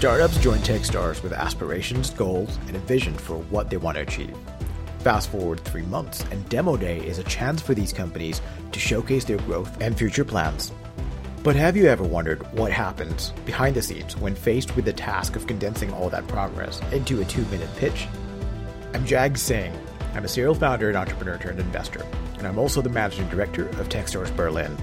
Startups join Techstars with aspirations, goals, and a vision for what they want to achieve. Fast forward three months, and Demo Day is a chance for these companies to showcase their growth and future plans. But have you ever wondered what happens behind the scenes when faced with the task of condensing all that progress into a two minute pitch? I'm Jag Singh. I'm a serial founder and entrepreneur turned investor, and I'm also the managing director of Techstars Berlin.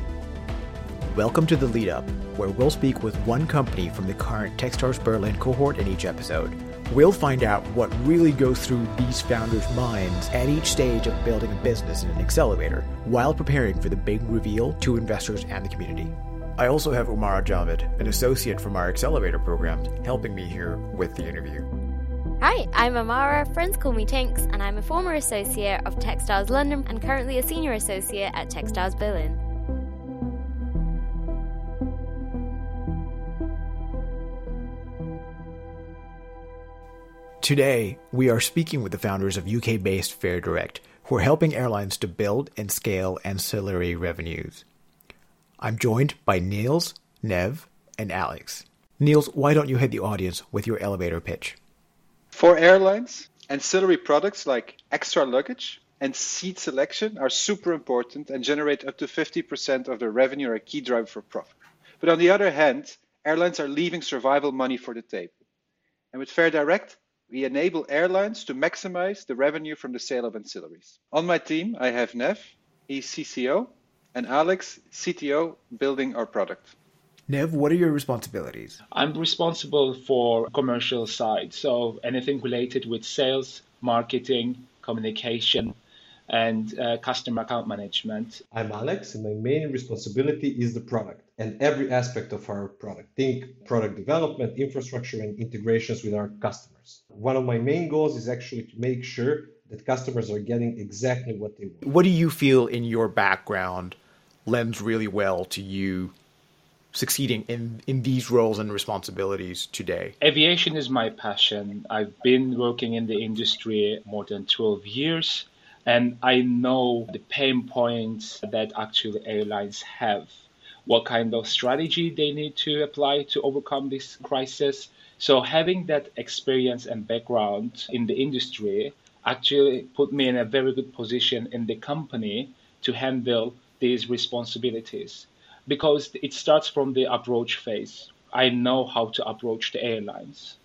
Welcome to the lead up, where we'll speak with one company from the current Techstars Berlin cohort in each episode We'll find out what really goes through these founders' minds at each stage of building a business in an accelerator while preparing for the big reveal to investors and the community. I also have Umara Javid, an associate from our accelerator program, helping me here with the interview. Hi, I'm Amara, friends call me Tinks, and I'm a former associate of Techstars London and currently a senior associate at Techstars Berlin. Today, we are speaking with the founders of UK based Faredirect, who are helping airlines to build and scale ancillary revenues. I'm joined by Niels, Nev, and Aleks. Niels, why don't you hit the audience with your elevator pitch? For airlines, ancillary products like extra luggage and seat selection are super important and generate up to 50% of their revenue or a key driver for profit. But on the other hand, airlines are leaving survival money for the table. And with Faredirect, we enable airlines to maximize the revenue from the sale of ancillaries. On my team, I have Nev, he's CCO, and Aleks, CTO, building our product. Nev, what are your responsibilities? I'm responsible for commercial side, so anything related with sales, marketing, communication, and uh, customer account management. I'm Aleks, and my main responsibility is the product and every aspect of our product. Think product development, infrastructure, and integrations with our customers. One of my main goals is actually to make sure that customers are getting exactly what they want. What do you feel in your background lends really well to you succeeding in, in these roles and responsibilities today? Aviation is my passion. I've been working in the industry more than 12 years and I know the pain points that actually airlines have, what kind of strategy they need to apply to overcome this crisis. So having that experience and background in the industry actually put me in a very good position in the company to handle these responsibilities because it starts from the approach phase. I know how to approach the airlines.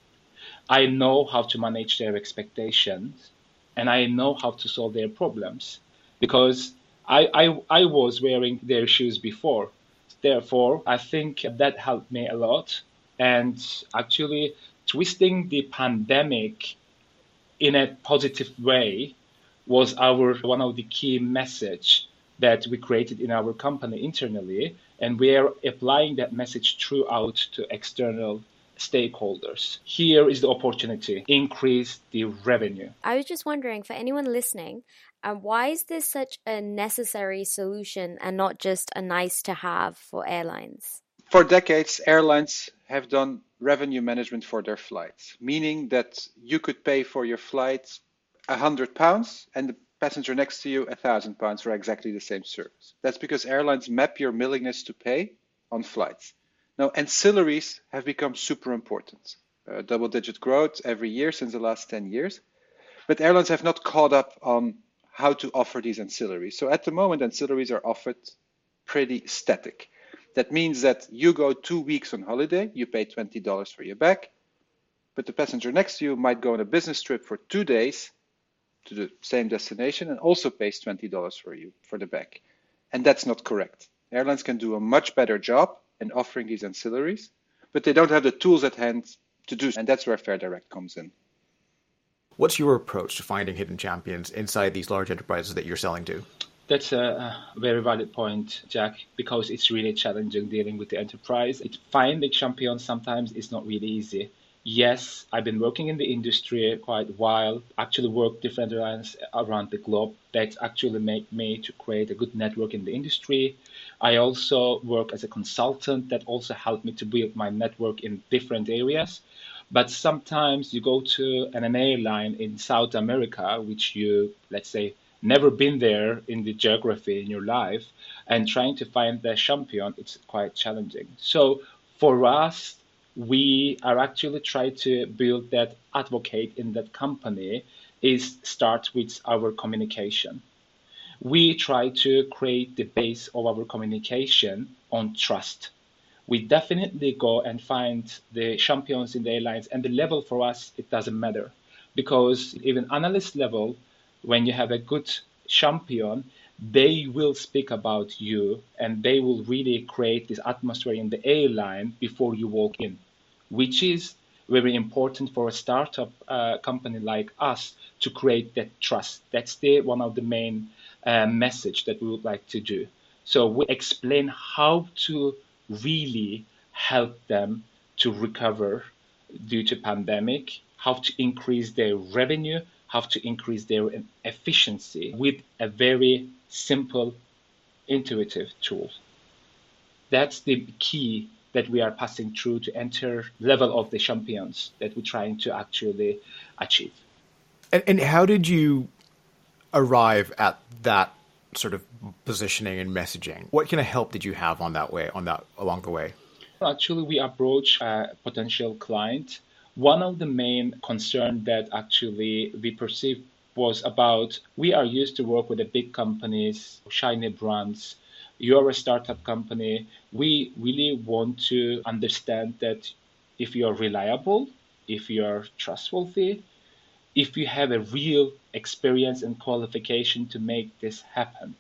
I know how to manage their expectations and I know how to solve their problems because I, I, I was wearing their shoes before. Therefore, I think that helped me a lot. And actually, twisting the pandemic in a positive way was our one of the key message that we created in our company internally and we are applying that message throughout to external stakeholders. Here is the opportunity increase the revenue. I was just wondering for anyone listening, um, why is this such a necessary solution and not just a nice to have for airlines? For decades, airlines have done revenue management for their flights, meaning that you could pay for your flight a hundred pounds and the passenger next to you a thousand pounds for exactly the same service. That's because airlines map your willingness to pay on flights. Now, ancillaries have become super important. Uh, double digit growth every year since the last 10 years. But airlines have not caught up on how to offer these ancillaries. So at the moment, ancillaries are offered pretty static. That means that you go two weeks on holiday, you pay $20 for your bag, but the passenger next to you might go on a business trip for two days to the same destination and also pays $20 for you for the bag. And that's not correct. Airlines can do a much better job in offering these ancillaries, but they don't have the tools at hand to do, so. and that's where Faredirect comes in. What's your approach to finding hidden champions inside these large enterprises that you're selling to? That's a very valid point, Jag, because it's really challenging dealing with the enterprise. It, finding champions sometimes is not really easy. Yes, I've been working in the industry quite a while, actually work different airlines around the globe. That actually made me to create a good network in the industry. I also work as a consultant that also helped me to build my network in different areas. But sometimes you go to an airline in South America, which you, let's say, never been there in the geography in your life, and trying to find the champion, it's quite challenging. So for us, we are actually trying to build that advocate in that company is start with our communication. We try to create the base of our communication on trust. We definitely go and find the champions in the airlines and the level for us, it doesn't matter because even analyst level, when you have a good champion, they will speak about you and they will really create this atmosphere in the airline before you walk in, which is very important for a startup uh, company like us to create that trust. That's the one of the main uh, message that we would like to do. So we explain how to really help them to recover due to pandemic, how to increase their revenue, how to increase their efficiency with a very simple, intuitive tool. That's the key that we are passing through to enter level of the champions that we're trying to actually achieve. And, and how did you arrive at that sort of positioning and messaging? What kind of help did you have on that way, on that along the way? Actually, we approach a potential client. One of the main concern that actually we perceived was about we are used to work with the big companies, shiny brands. You're a startup company. We really want to understand that if you're reliable, if you're trustworthy, if you have a real experience and qualification to make this happen.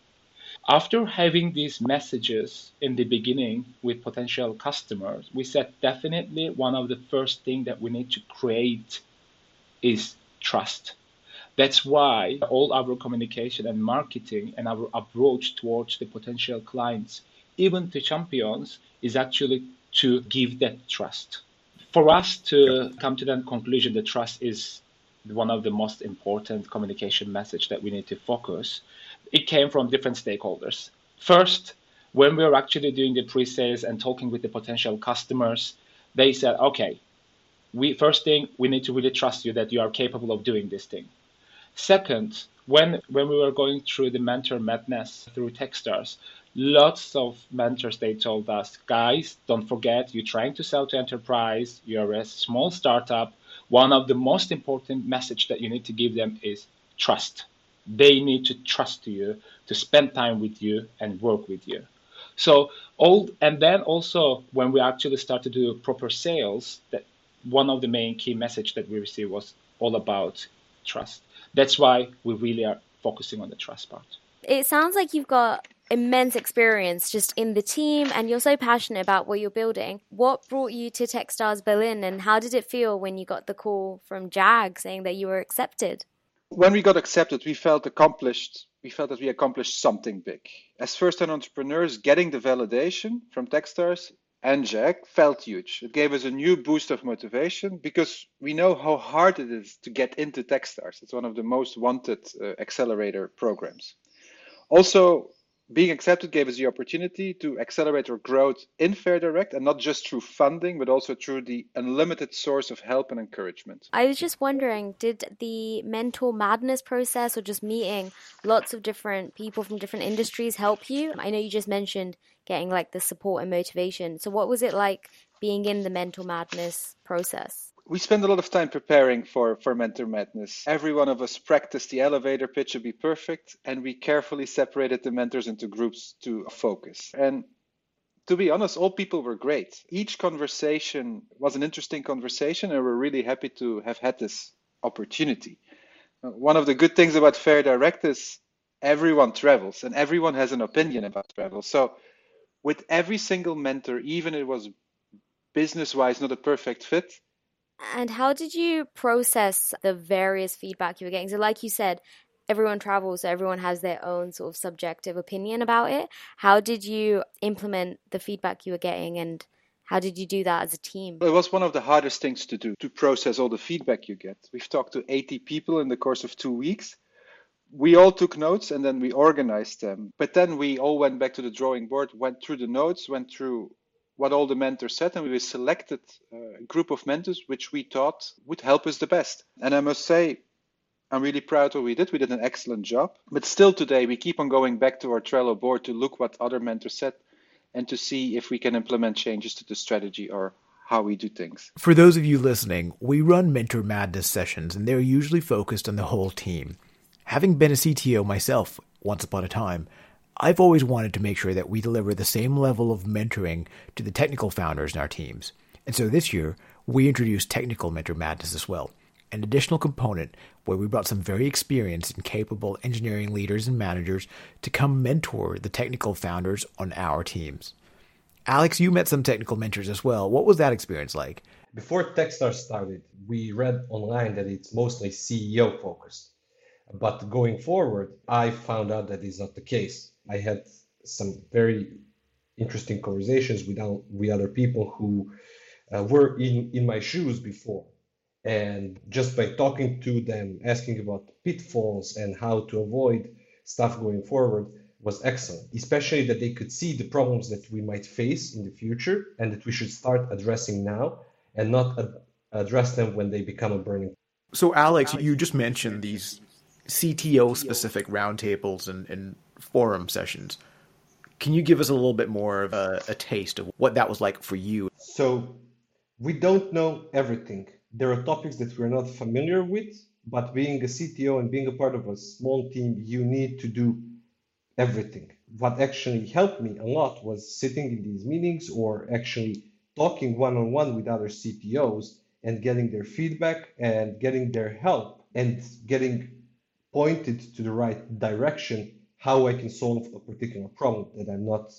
After having these messages in the beginning with potential customers, we said definitely one of the first things that we need to create is trust that's why all our communication and marketing and our approach towards the potential clients, even to champions, is actually to give that trust. For us to come to that conclusion, the trust is one of the most important communication message that we need to focus. It came from different stakeholders. First, when we were actually doing the pre-sales and talking with the potential customers, they said, okay, we first thing we need to really trust you that you are capable of doing this thing. Second, when when we were going through the mentor madness through Techstars, lots of mentors they told us, guys, don't forget you're trying to sell to enterprise, you're a small startup. One of the most important message that you need to give them is trust. They need to trust you, to spend time with you and work with you. So all and then also when we actually started to do proper sales, that one of the main key message that we received was all about trust. That's why we really are focusing on the trust part. It sounds like you've got immense experience just in the team and you're so passionate about what you're building. What brought you to Techstars Berlin and how did it feel when you got the call from Jag saying that you were accepted? When we got accepted, we felt accomplished. We felt that we accomplished something big. As first time entrepreneurs, getting the validation from Techstars and Jag felt huge. It gave us a new boost of motivation because we know how hard it is to get into Techstars. It's one of the most wanted uh, accelerator programs. Also, being accepted gave us the opportunity to accelerate our growth in Faredirect and not just through funding, but also through the unlimited source of help and encouragement. I was just wondering did the Mentor Madness process or just meeting lots of different people from different industries help you? I know you just mentioned getting like the support and motivation. So, what was it like being in the Mentor Madness process? We spend a lot of time preparing for, for Mentor Madness. Every one of us practiced the elevator pitch to be perfect, and we carefully separated the mentors into groups to focus. And to be honest, all people were great. Each conversation was an interesting conversation, and we're really happy to have had this opportunity. Uh, one of the good things about Faredirect is everyone travels, and everyone has an opinion about travel. So, with every single mentor, even it was business wise not a perfect fit, and how did you process the various feedback you were getting? So, like you said, everyone travels, so everyone has their own sort of subjective opinion about it. How did you implement the feedback you were getting and how did you do that as a team? It was one of the hardest things to do to process all the feedback you get. We've talked to 80 people in the course of two weeks. We all took notes and then we organized them. But then we all went back to the drawing board, went through the notes, went through what all the mentors said, and we selected uh, a group of mentors which we thought would help us the best. And I must say, I'm really proud of what we did. We did an excellent job. But still today, we keep on going back to our Trello board to look what other mentors said and to see if we can implement changes to the strategy or how we do things. For those of you listening, we run Mentor Madness sessions, and they're usually focused on the whole team. Having been a CTO myself once upon a time, I've always wanted to make sure that we deliver the same level of mentoring to the technical founders in our teams. And so this year, we introduced Technical Mentor Madness as well, an additional component where we brought some very experienced and capable engineering leaders and managers to come mentor the technical founders on our teams. Aleks, you met some technical mentors as well. What was that experience like? Before Techstars started, we read online that it's mostly CEO focused. But going forward, I found out that is not the case. I had some very interesting conversations with, with other people who uh, were in, in my shoes before. And just by talking to them, asking about pitfalls and how to avoid stuff going forward was excellent, especially that they could see the problems that we might face in the future and that we should start addressing now and not ad- address them when they become a burning. So, Aleks, you just mentioned these CTO specific roundtables and, and forum sessions. Can you give us a little bit more of a, a taste of what that was like for you? So, we don't know everything. There are topics that we're not familiar with, but being a CTO and being a part of a small team, you need to do everything. What actually helped me a lot was sitting in these meetings or actually talking one on one with other CTOs and getting their feedback and getting their help and getting pointed to the right direction how I can solve a particular problem that I'm not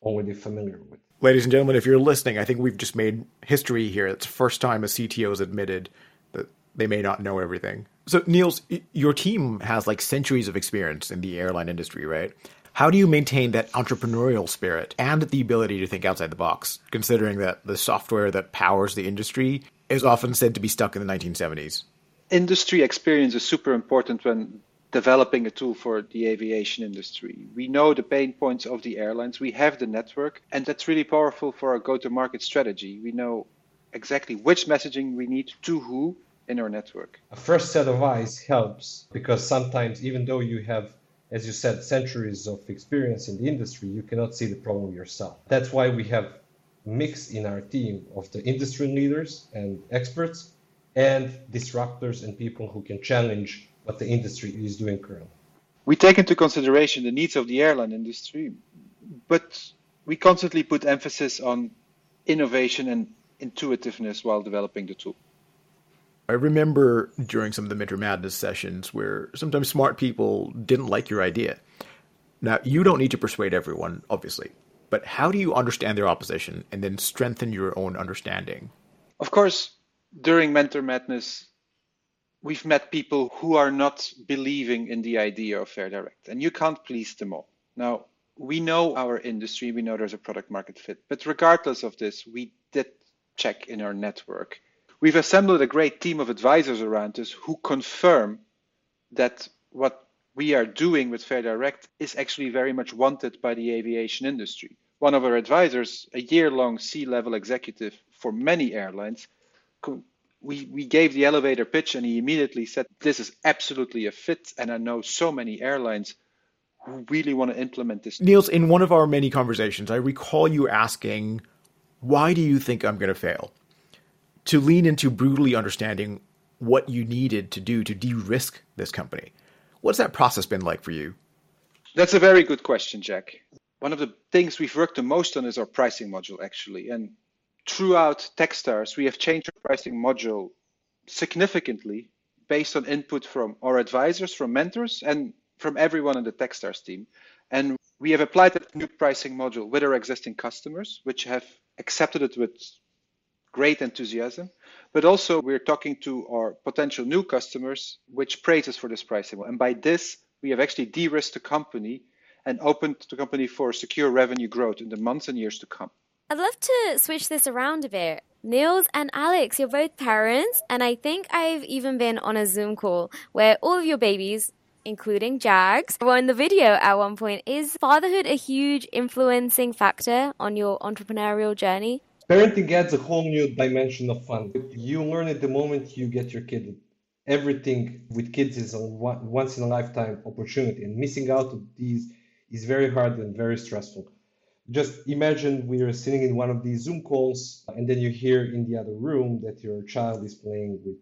already familiar with. Ladies and gentlemen, if you're listening, I think we've just made history here. It's the first time a CTO has admitted that they may not know everything. So, Niels, your team has like centuries of experience in the airline industry, right? How do you maintain that entrepreneurial spirit and the ability to think outside the box, considering that the software that powers the industry is often said to be stuck in the 1970s? Industry experience is super important when developing a tool for the aviation industry. We know the pain points of the airlines, we have the network, and that's really powerful for our go to market strategy. We know exactly which messaging we need to who in our network. A first set of eyes helps because sometimes, even though you have as you said, centuries of experience in the industry, you cannot see the problem yourself. That's why we have mix in our team of the industry leaders and experts and disruptors and people who can challenge what the industry is doing currently. We take into consideration the needs of the airline industry, but we constantly put emphasis on innovation and intuitiveness while developing the tool. I remember during some of the Mentor Madness sessions where sometimes smart people didn't like your idea. Now, you don't need to persuade everyone, obviously, but how do you understand their opposition and then strengthen your own understanding? Of course, during Mentor Madness, we've met people who are not believing in the idea of Faredirect, and you can't please them all. Now, we know our industry, we know there's a product market fit, but regardless of this, we did check in our network. We've assembled a great team of advisors around us who confirm that what we are doing with Faredirect is actually very much wanted by the aviation industry. One of our advisors, a year long C level executive for many airlines, we, we gave the elevator pitch and he immediately said, This is absolutely a fit. And I know so many airlines who really want to implement this. Niels, in one of our many conversations, I recall you asking, Why do you think I'm going to fail? To lean into brutally understanding what you needed to do to de risk this company. What's that process been like for you? That's a very good question, Jag. One of the things we've worked the most on is our pricing model, actually. And throughout Techstars, we have changed our pricing model significantly based on input from our advisors, from mentors, and from everyone in the Techstars team. And we have applied that new pricing model with our existing customers, which have accepted it with great enthusiasm. But also, we're talking to our potential new customers, which praise us for this pricing. And by this, we have actually de risked the company and opened the company for secure revenue growth in the months and years to come. I'd love to switch this around a bit. Niels and Aleks, you're both parents, and I think I've even been on a Zoom call where all of your babies, including Jags, were in the video at one point. Is fatherhood a huge influencing factor on your entrepreneurial journey? Parenting adds a whole new dimension of fun. You learn at the moment you get your kid. Everything with kids is a once in a lifetime opportunity, and missing out on these is very hard and very stressful. Just imagine we're sitting in one of these Zoom calls, and then you hear in the other room that your child is playing with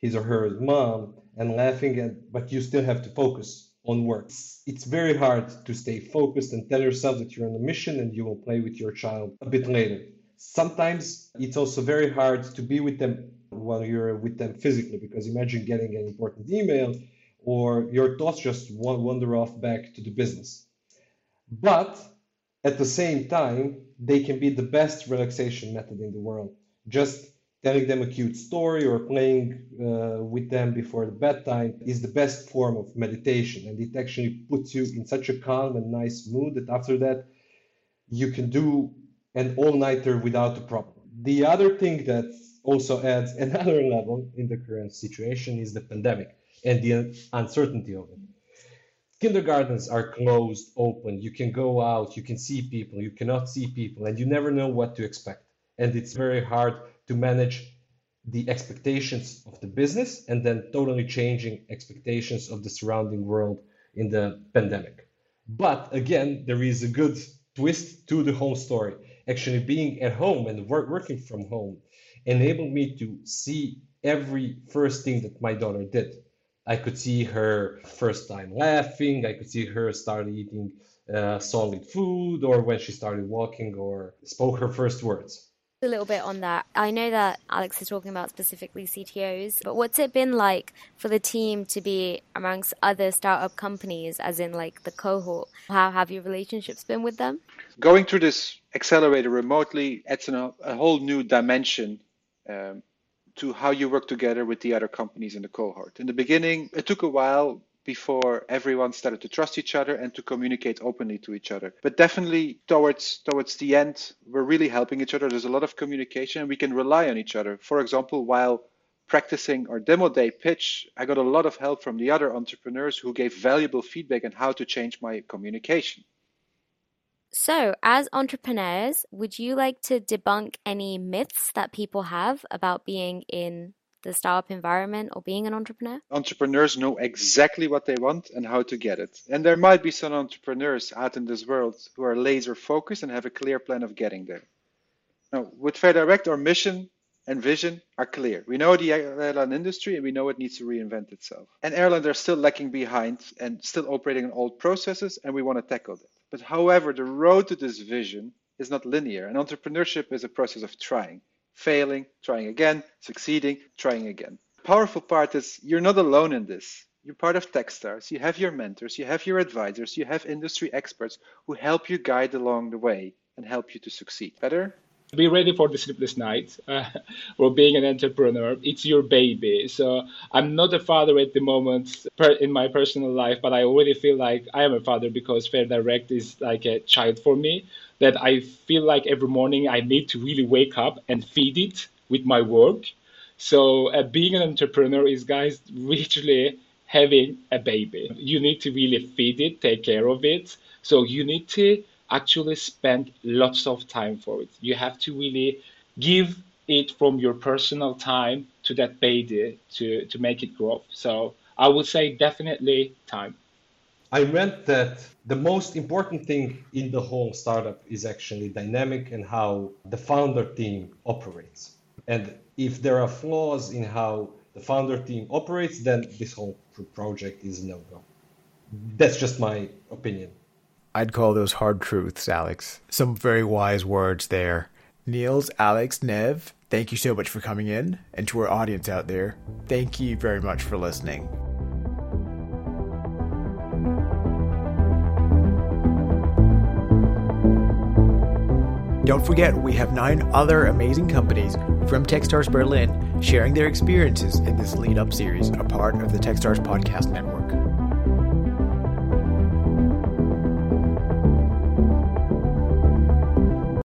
his or her mom and laughing, and, but you still have to focus on work. It's very hard to stay focused and tell yourself that you're on a mission and you will play with your child a bit later. Sometimes it's also very hard to be with them while you're with them physically because imagine getting an important email or your thoughts just wander off back to the business. But at the same time, they can be the best relaxation method in the world. Just telling them a cute story or playing uh, with them before the bedtime is the best form of meditation. And it actually puts you in such a calm and nice mood that after that, you can do an all nighter without a problem. The other thing that also adds another level in the current situation is the pandemic and the uncertainty of it. Kindergartens are closed, open. You can go out, you can see people, you cannot see people, and you never know what to expect. And it's very hard to manage the expectations of the business and then totally changing expectations of the surrounding world in the pandemic. But again, there is a good twist to the whole story. Actually, being at home and work, working from home enabled me to see every first thing that my daughter did. I could see her first time laughing, I could see her start eating uh, solid food, or when she started walking or spoke her first words a little bit on that. I know that Aleks is talking about specifically CTOs, but what's it been like for the team to be amongst other startup companies, as in like the cohort? How have your relationships been with them? Going through this accelerator remotely adds a whole new dimension um, to how you work together with the other companies in the cohort. In the beginning, it took a while before everyone started to trust each other and to communicate openly to each other. But definitely towards towards the end, we're really helping each other. There's a lot of communication and we can rely on each other. For example, while practicing our demo day pitch, I got a lot of help from the other entrepreneurs who gave valuable feedback on how to change my communication. So, as entrepreneurs, would you like to debunk any myths that people have about being in the startup environment or being an entrepreneur? Entrepreneurs know exactly what they want and how to get it. And there might be some entrepreneurs out in this world who are laser focused and have a clear plan of getting there. Now, with Faredirect, our mission and vision are clear. We know the airline industry and we know it needs to reinvent itself. And airlines are still lagging behind and still operating on old processes, and we want to tackle that. But however, the road to this vision is not linear, and entrepreneurship is a process of trying failing, trying again, succeeding, trying again. The powerful part is you're not alone in this. You're part of Techstars. You have your mentors, you have your advisors, you have industry experts who help you guide along the way and help you to succeed. Better? Be ready for the sleepless night uh, for being an entrepreneur. It's your baby. So I'm not a father at the moment in my personal life, but I already feel like I am a father because Faredirect is like a child for me that I feel like every morning I need to really wake up and feed it with my work. So uh, being an entrepreneur is, guys, literally having a baby. You need to really feed it, take care of it. So you need to actually spend lots of time for it. You have to really give it from your personal time to that baby to, to make it grow. So I would say definitely time. I meant that the most important thing in the whole startup is actually dynamic and how the founder team operates. And if there are flaws in how the founder team operates, then this whole project is no go. That's just my opinion. I'd call those hard truths, Aleks. Some very wise words there. Niels, Aleks, Nev, thank you so much for coming in. And to our audience out there, thank you very much for listening. Don't forget, we have nine other amazing companies from Techstars Berlin sharing their experiences in this lead up series, a part of the Techstars Podcast Network.